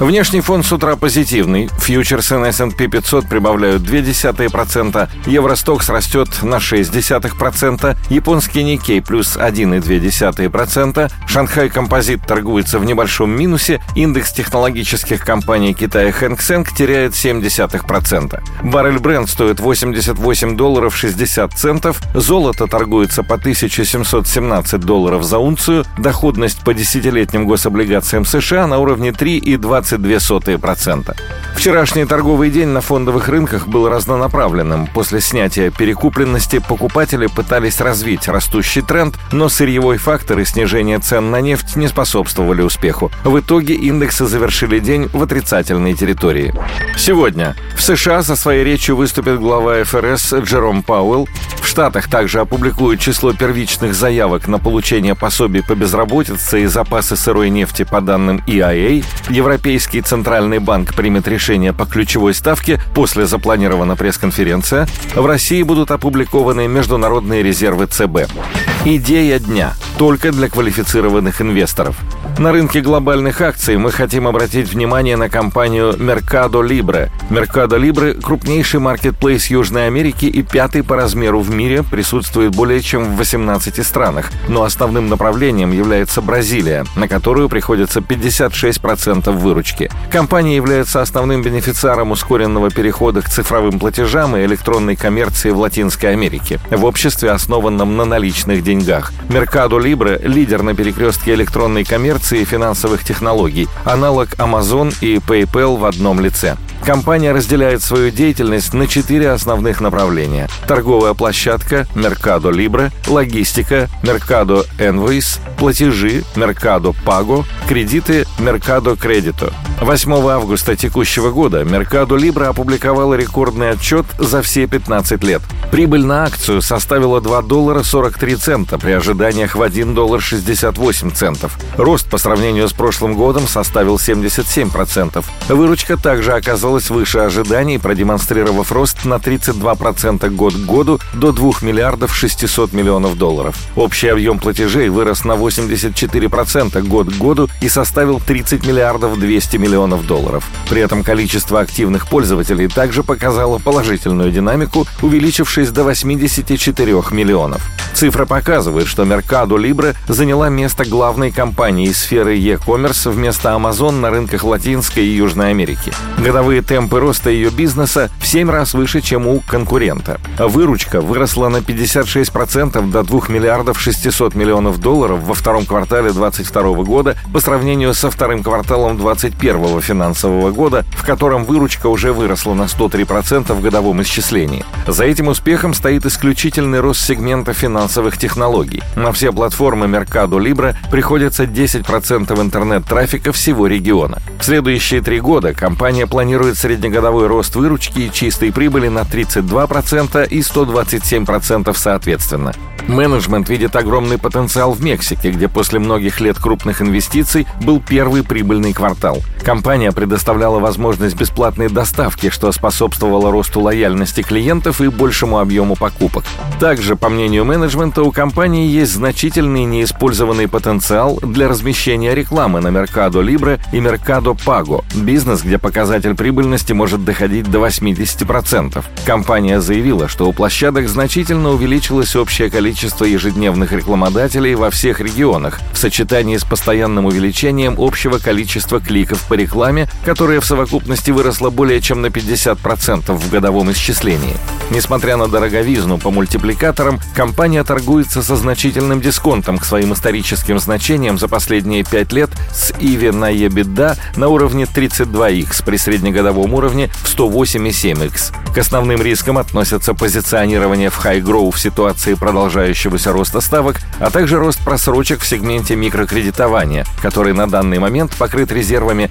Внешний фон с утра позитивный. Фьючерсы на S&P 500 прибавляют 0,2%, Евростокс растет на 0,6%, японский Никей плюс 1,2%, Шанхай Композит торгуется в небольшом минусе, индекс технологических компаний Китая Хэнк Сэнк теряет 0,7%. Баррель бренд стоит 88 долларов 60 центов, золото торгуется по 1717 долларов за унцию, доходность по десятилетним гособлигациям США на уровне 3,20 0,22%. Вчерашний торговый день на фондовых рынках был разнонаправленным. После снятия перекупленности покупатели пытались развить растущий тренд, но сырьевой фактор и снижение цен на нефть не способствовали успеху. В итоге индексы завершили день в отрицательной территории. Сегодня в США со своей речью выступит глава ФРС Джером Пауэлл. В Штатах также опубликуют число первичных заявок на получение пособий по безработице и запасы сырой нефти по данным EIA. Европейский центральный банк примет решение по ключевой ставке. После запланирована пресс-конференция. В России будут опубликованы международные резервы ЦБ. Идея дня только для квалифицированных инвесторов. На рынке глобальных акций мы хотим обратить внимание на компанию Mercado Libre. Mercado Libre – крупнейший маркетплейс Южной Америки и пятый по размеру в мире, присутствует более чем в 18 странах. Но основным направлением является Бразилия, на которую приходится 56% выручки. Компания является основным бенефициаром ускоренного перехода к цифровым платежам и электронной коммерции в Латинской Америке, в обществе, основанном на наличных деньгах. Mercado Libre – лидер на перекрестке электронной коммерции и финансовых технологий, аналог Amazon и PayPal в одном лице. Компания разделяет свою деятельность на четыре основных направления. Торговая площадка Mercado Libre, логистика Mercado Envoys, платежи Mercado Pago, кредиты Mercado Credito. 8 августа текущего года Mercado Libre опубликовала рекордный отчет за все 15 лет. Прибыль на акцию составила 2 доллара 43 цента при ожиданиях в 1 доллар 68 центов. Рост по сравнению с прошлым годом составил 77%. Выручка также оказалась выше ожиданий, продемонстрировав рост на 32% год к году до 2 миллиардов 600 миллионов долларов. Общий объем платежей вырос на 84% год к году и составил 30 миллиардов 200 миллионов долларов. При этом количество активных пользователей также показало положительную динамику, увеличившись до 84 миллионов. Цифра показывает, что Mercado Libre заняла место главной компании сферы e-commerce вместо Amazon на рынках Латинской и Южной Америки. Годовые темпы роста ее бизнеса в 7 раз выше, чем у конкурента. Выручка выросла на 56% до 2 миллиардов 600 миллионов долларов во втором квартале 2022 года по сравнению со вторым кварталом 2021 финансового года, в котором выручка уже выросла на 103% в годовом исчислении. За этим успехом стоит исключительный рост сегмента финансовых технологий. На все платформы Mercado Libre приходится 10% интернет-трафика всего региона. В следующие три года компания планирует среднегодовой рост выручки и чистой прибыли на 32% и 127% соответственно. Менеджмент видит огромный потенциал в Мексике, где после многих лет крупных инвестиций был первый прибыльный квартал. Компания предоставляла возможность бесплатной доставки, что способствовало росту лояльности клиентов и большему объему покупок. Также, по мнению менеджмента, у компании есть значительный неиспользованный потенциал для размещения рекламы на Mercado Libre и Mercado Pago, бизнес, где показатель прибыльности может доходить до 80%. Компания заявила, что у площадок значительно увеличилось общее количество ежедневных рекламодателей во всех регионах в сочетании с постоянным увеличением общего количества кликов по рекламе, которое в совокупности выросло более чем на 50% в годовом исчислении. Несмотря на дороговизну по мультипликаторам, компания торгуется со значительным дисконтом к своим историческим значениям за последние 5 лет с EV на EBITDA на уровне 32x при среднегодовом уровне в 108,7x. К основным рискам относятся позиционирование в high-grow в ситуации продолжающегося роста ставок, а также рост просрочек в сегменте микрокредитования, который на данный момент покрыт резервами